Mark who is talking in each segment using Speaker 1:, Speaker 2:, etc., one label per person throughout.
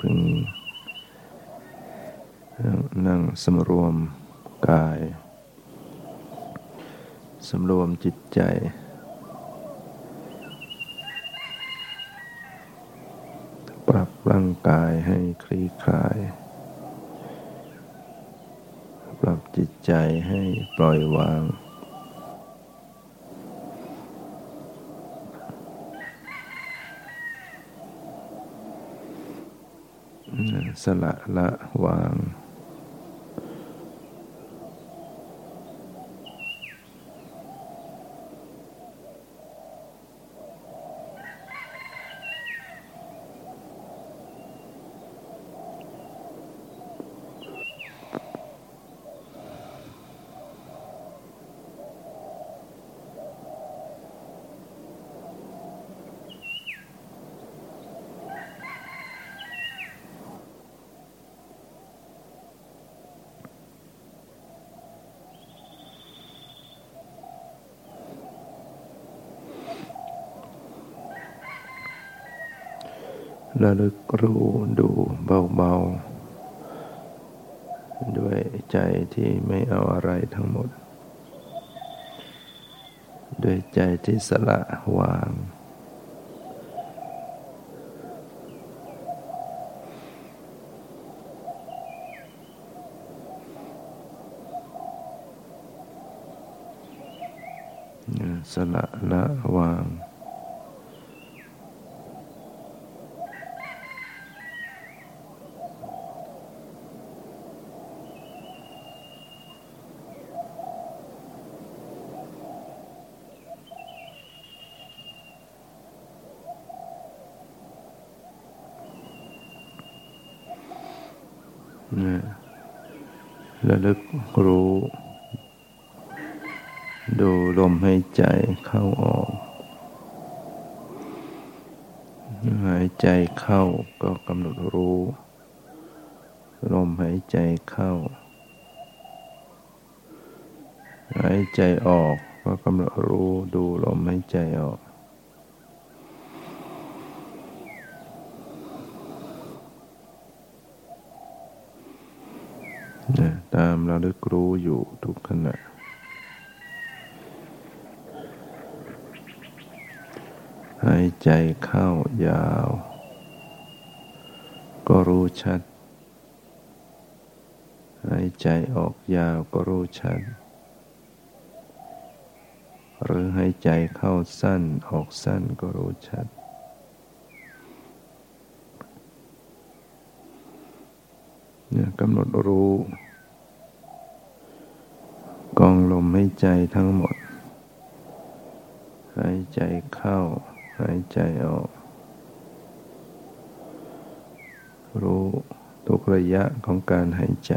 Speaker 1: พึงนั่งสำรวมกายสำรวมจิตใจ ปรับร่างกายให้คลี่คลาย ปรับจิตใจให้ปล่อยวาง สละละวาง ระลึกรู้ดูเบาๆ ด้วยใจที่ไม่เอาอะไรทั้งหมด ด้วยใจที่สละวาง สละละวาง ระลึกรู้ ดูลมหายใจเข้าออก หายใจเข้าก็กำหนดรู้ ลมหายใจเข้า หายใจออกก็กำหนดรู้ดูลมหายใจออกตามเรู้อยู่ทุกขณะ หายใจเข้ายาว ก็รู้ชัด หายใจออกยาวก็รู้ชัด หรือหายใจเข้าสั้นออกสั้นก็รู้ชัดเนี่ยกำหนดรู้ก หายใจทั้งหมด หายใจเข้า หายใจออก รู้ทุกระยะของการหายใจ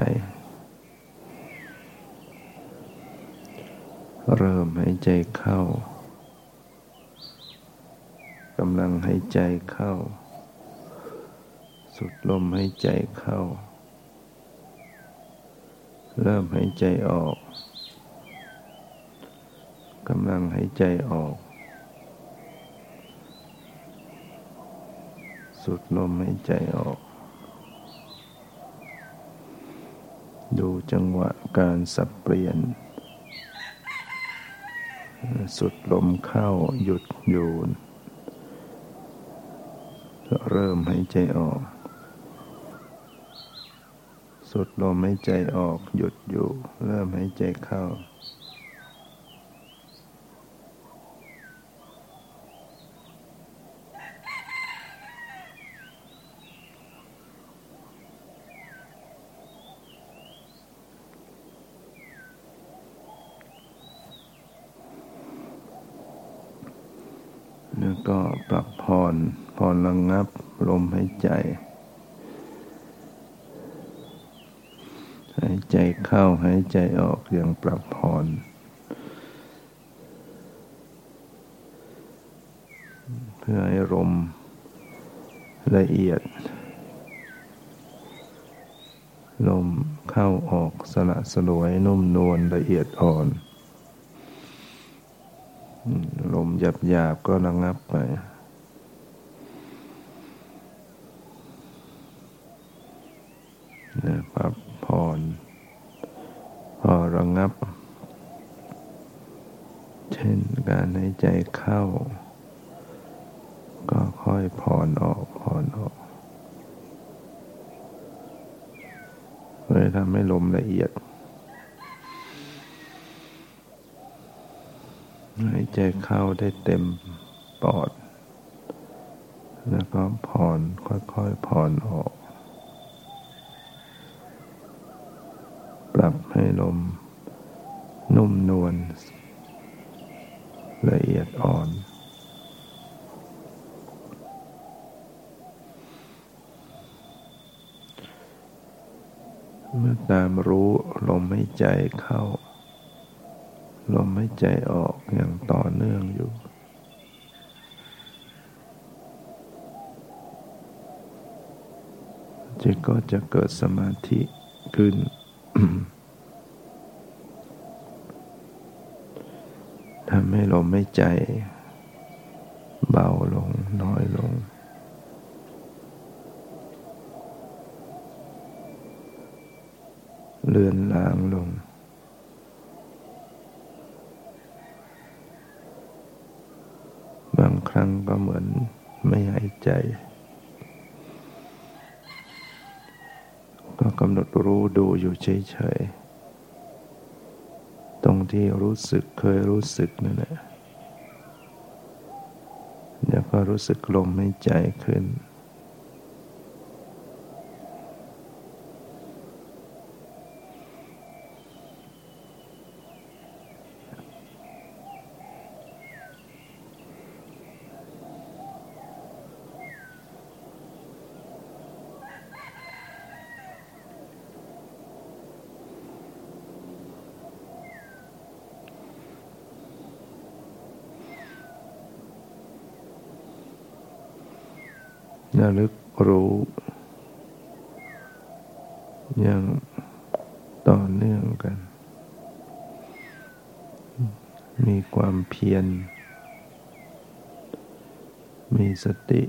Speaker 1: เริ่มหายใจเข้ากำลังหายใจเข้า สุดลมหายใจเข้า เริ่มหายใจออก กำลังหายใจออก สุดลมหายใจออก ดูจังหวะการสับเปลี่ยน สุดลมเข้าหยุดอยู่เริ่มหายใจออก สุดลมหายใจออกหยุดอยู่ เริ่มหายใจเข้าแล้วก็ปรับผ่อนผ่อนระ งับลมหายใจ หายใจเข้าหายใจออกอย่างปรับผ่อนเพื่อให้ลมละเอียด ลมเข้าออกสละสลวยนุ่มนวลละเอียดอ่อนลมหยาบหยาบก็ระงับไป ช่นการหายใจเข้า ก็ค่อยผ่อนออกผ่อนออกเพื่อทำให้ลมละเอียดหายใจเข้าได้เต็มปอด แล้วก็ผ่อนค่อยๆผ่อนออกับให้ลม นุ่มนวลละเอียดอ่อน เมื่อตามรู้ลมหายใจเข้า ลมหายใจออกอย่างต่อเนื่องอยู่จิตก็จะเกิดสมาธิขึ้นำให้ลมไม่ใจ เบาลงน้อยลง เลือนลางลง บางครั้งก็เหมือนไม่หายใจ ก็กำหนดรู้ดูอยู่เฉยๆ ที่รู้สึกเคยรู้สึกนั่นแหละ แล้วก็รู้สึกลมหายใจขึ้นระลึกรู้อย่างต่อเนื่องกัน มีความเพียร มีสติ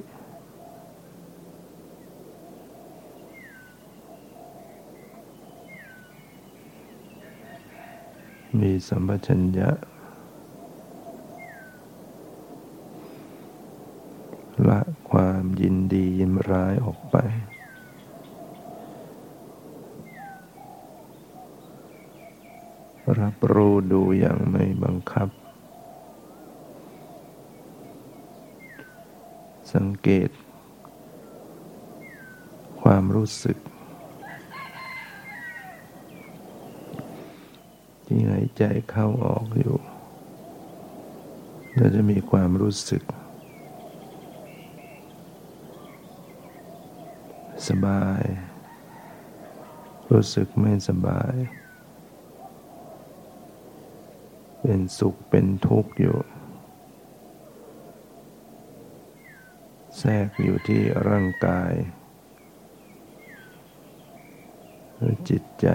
Speaker 1: มีสัมปชัญญะละความยินดียินร้ายออกไป รับรู้ดูอย่างไม่บังคับ สังเกต ความรู้สึก ที่หายใจเข้าออกอยู่เราจะมีความรู้สึก สบาย รู้สึกไม่สบาย เป็นสุขเป็นทุกข์อยู่ แทรกอยู่ที่ร่างกายหรือจิตใจ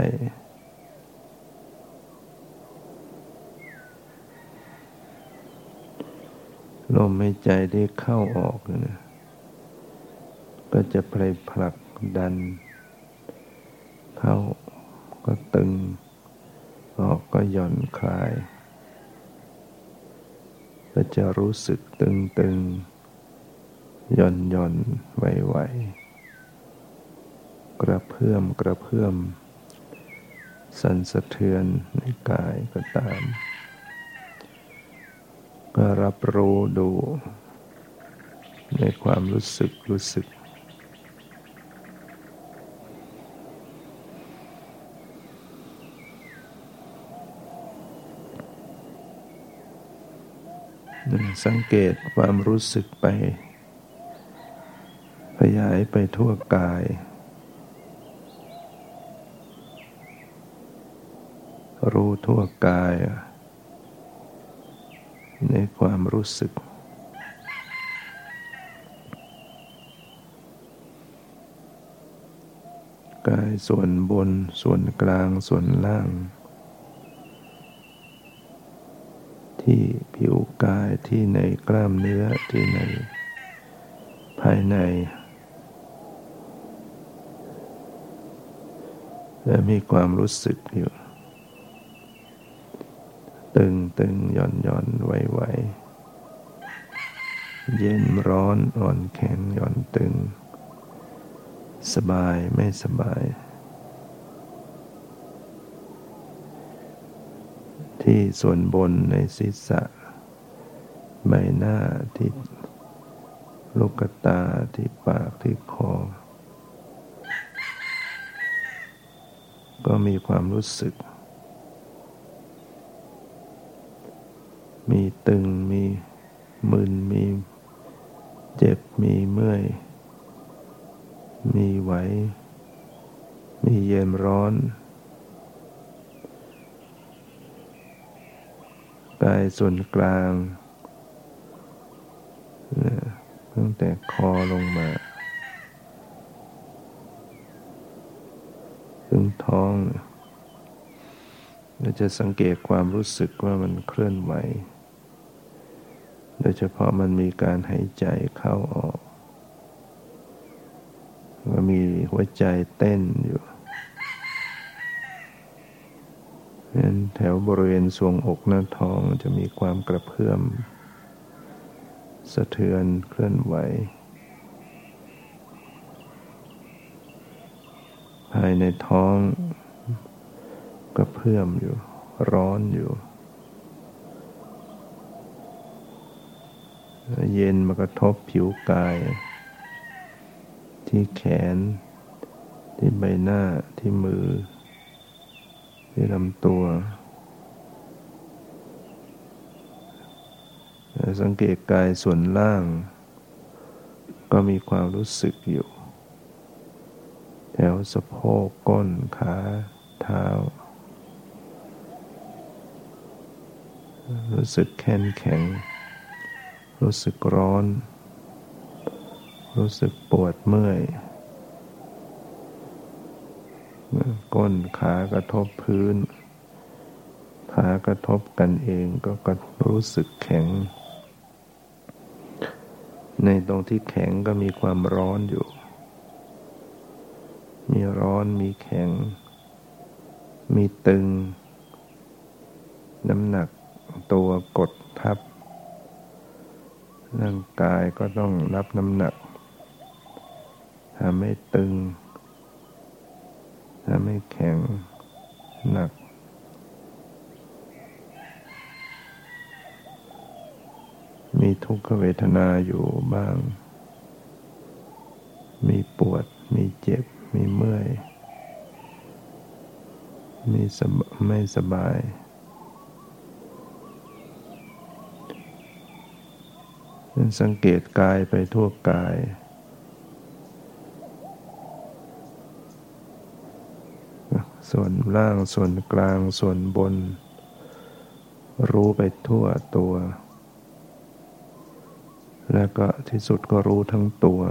Speaker 1: ลมหายใจได้เข้าออกนะก็จะไปผลักดัน เข้าก็ตึง ออกก็หย่อนคลาย ก็จะรู้สึกตึงตึงห ย่อนหย่อนไหวไหวกระเพื่อมกระเพื่อม สั่นสะเทือนในกายก็ตาม ก็รับรู้ดู ในความรู้สึกรู้สึกสังเกตความรู้สึกไป ยายไปทั่วกาย รู้ทั่วกาย ในความรู้สึก กายส่วนบนส่วนกลางส่วนล่าง ที่ผิวกายที่ในกล้ามเนื้อที่ในภายใน และมีความรู้สึกอยู่ ตึงตึงหย่อนหย่อนไหวไหวเย็นร้อนอ่อนแข็งหย่อนตึง สบายไม่สบาย ที่ส่วนบนในศีรษะ ใบหน้าที่ลูกตาที่ปากที่คอ ก็มีความรู้สึก มีตึง มีมึน มีเจ็บ มีเมื่อย มีไหว มีเย็นร้อน กายส่วนกลาง ตั้งแต่คอลงมา ถึงท้องเราจะสังเกตความรู้สึกว่ามันเคลื่อนไหว โดยเฉพาะมันมีการหายใจเข้าออกก็มีหัวใจเต้นอยู่นั้นแถวบริเวณสวงอกหน้าท้องจะมีความกระเพื่อม สะเทือนเคลื่อนไหวายในท้องกระเพื่อมอยู่ ร้อนอยู่ เย็นมากระทบผิวกาย ที่แขน ที่ใบหน้าที่มือ ที่ลำตัว สังเกตกายส่วนล่าง ก็มีความรู้สึกอยู่ วสะโพกก้นขาเท้า รู้สึกแข็งแข็ง รู้สึกร้อน รู้สึกปวดเมื่อยก้นขากระทบพื้น ขากระทบกันเองก็ก็รู้สึกแข็ง ในตรงที่แข็งก็มีความร้อนอยู่ ร้อนมีแข็ง มีตึง น้ำหนักตัวกดทับ ร่างกายก็ต้องรับน้ำหนักทำให้ตึงทำให้แข็งหนัก มีทุกขเวทนาอยู่บ้าง มีปวด มีเจ็บ มีเมื่อย มีไม่สบาย สังเกตกายไปทั่วกาย ส่วนล่างส่วนกลางส่วนบน รู้ไปทั่วตัว แล้วก็ที่สุดก็รู้ทั้งตัว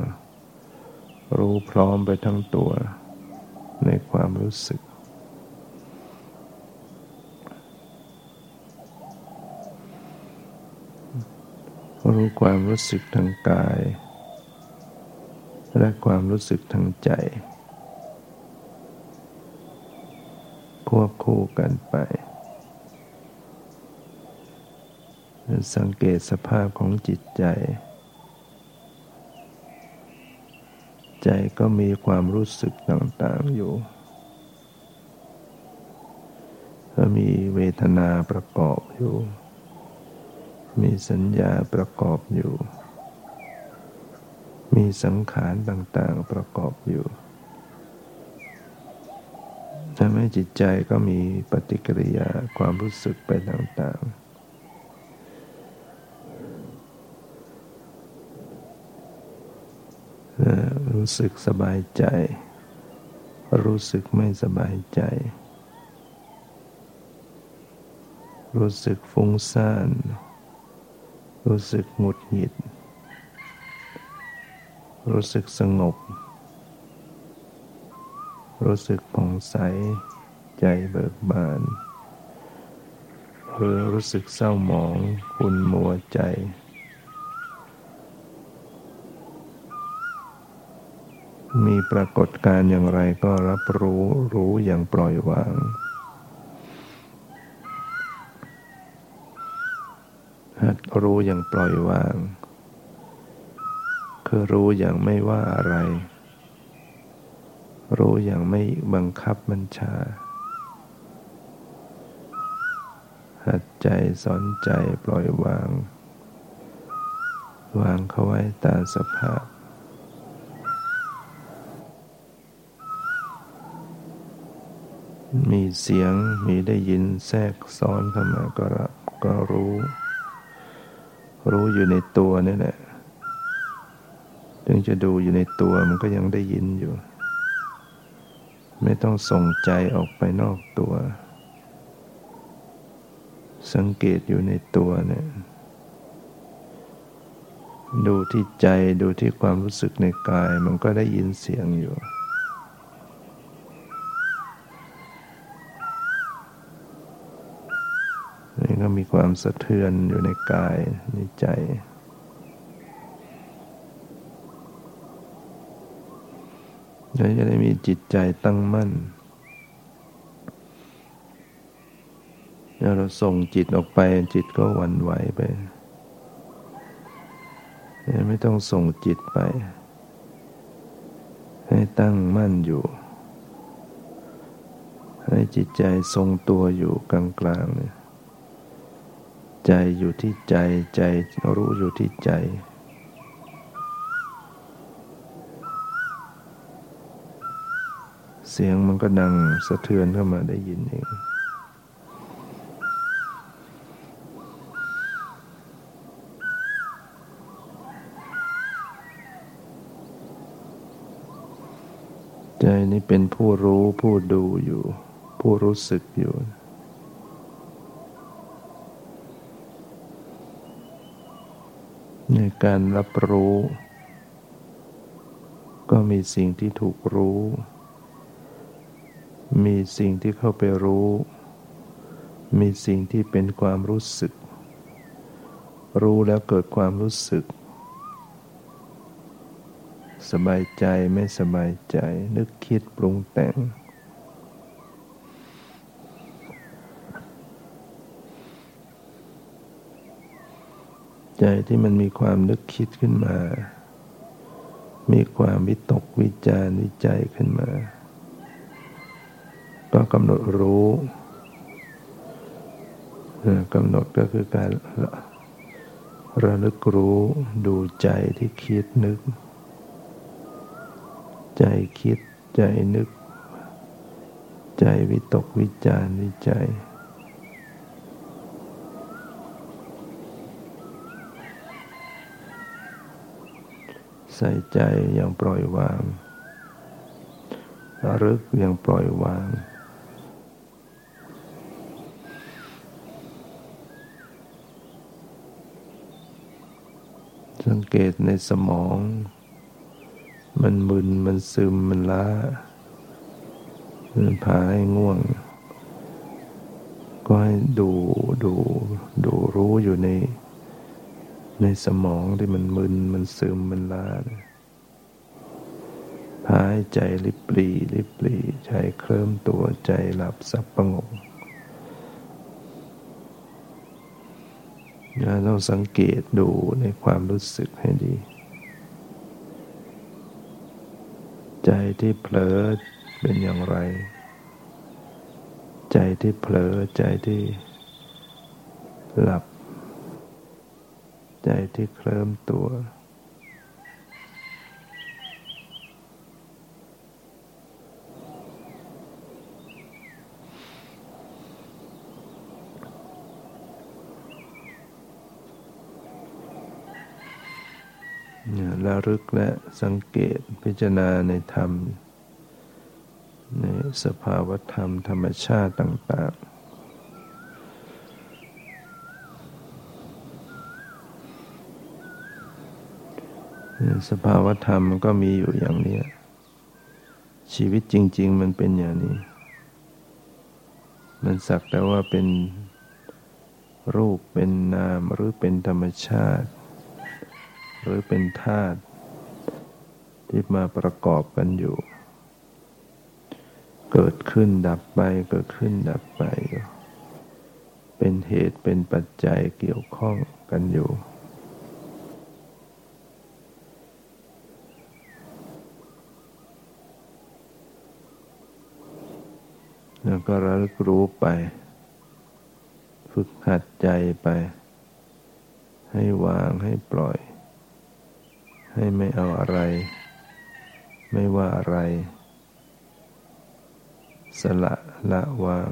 Speaker 1: รู้พร้อมไปทั้งตัวในความรู้สึก รู้ความรู้สึกทางกาย และความรู้สึกทางใจ ควบคู่กันไป สังเกตสภาพของจิตใจ ใจก็มีความรู้สึกต่างๆอยู่มีเวทนาประกอบอยู่ มีสัญญาประกอบอยู่ มีสังขารต่างๆประกอบอยู่ทำให้จิตใจก็มีปฏิกิริยาความรู้สึกไปต่างๆ รู้สึกสบายใจ รู้สึกไม่สบายใจ รู้สึกฟุ้งซ่าน รู้สึกหงุดหงิด รู้สึกสงบ รู้สึกผ่องใส ใจเบิกบานหรือรู้สึกเศร้าหมองขุ่นมัวใจ มีปรากฏการอย่างไรก็รับรู้รู้อย่างปล่อยวางรู้อย่างปล่อยวาง คือรู้อย่างไม่ว่าอะไร รู้อย่างไม่บังคับบัญชา หัดใจสอนใจปล่อยวาง วางเขาไว้ตามสภาพ มีเสียงมีได้ยินแทรกซ้อนเข้ามาก็รับก็รู้ รู้อยู่ในตัวนี่แหละถึงจะดูอยู่ในตัวมันก็ยังได้ยินอยู่ ไม่ต้องส่งใจออกไปนอกตัว สังเกตอยู่ในตัวเนี่ยดูที่ใจดูที่ความรู้สึกในกายมันก็ได้ยินเสียงอยู่นี่ก็ มีความสะเทือนอยู่ในกายในใจ เราจะได้มีจิตใจตั้งมั่นเราส่งจิตออกไปจิตก็หวั่นไหวไป ไม่ต้องส่งจิตไป ให้ตั้งมั่นอยู่ ให้จิตใจทรงตัวอยู่กลางๆเนี่ย ใจอยู่ที่ใจใจรู้อยู่ที่ใจ เสียงมันก็ดังสะเทือนเข้ามาได้ยินเองใจนี้เป็นผู้รู้ผู้ดูอยู่ ผู้รู้สึกอยู่ ในการรับรู้ ก็มีสิ่งที่ถูกรู้ มีสิ่งที่เข้าไปรู้ มีสิ่งที่เป็นความรู้สึก รู้แล้วเกิดความรู้สึก สบายใจไม่สบายใจนึกคิดปรุงแต่ง ใจที่มันมีความนึกคิดขึ้นมา มีความวิตกวิจารวิจัยขึ้นมา ก็กำหนดรู้กำหนดก็คือการระลึกรู้ดูใจที่คิดนึก ใจคิดใจนึก ใจวิตกวิจารวิจัย ใส่ใจอย่างปล่อยวางระลึกอย่างปล่อยวาง สังเกตในสมอง มันมึนมันซึมมันล้ามันพาให้ง่วง ก็ให้ดูดูดูรู้อยู่ใน ในสมองที่มันมึนมันซึมมันล้าพายใจลิบปลีลิบปลีใจเคลิ้มตัวใจหลับสับประงกเราต้องสังเกตดูในความรู้สึกให้ดี ใจที่เผลอเป็นอย่างไร ใจที่เผลอใจที่หลับ ใจที่เคลิ้มตัว ระลึกและสังเกตพิจารณาในธรรม ในสภาวธรรมธรรมชาติต่าง ๆ สภาวธรรมมันก็มีอยู่อย่างนี้ ชีวิตจริง ๆ มันเป็นอย่างนี้ มันสักแต่ว่าเป็นรูปเป็นนามหรือเป็นธรรมชาติ หรือเป็นธาตุที่มาประกอบกันอยู่ เกิดขึ้นดับไปเกิดขึ้นดับไป เป็นเหตุเป็นปัจจัยเกี่ยวข้องกันอยู่ แล้วก็ระลึกรู้ไป ฝึกหัดใจไป ให้วางให้ปล่อย ให้ไม่เอาอะไร ไม่ว่าอะไร สละละวาง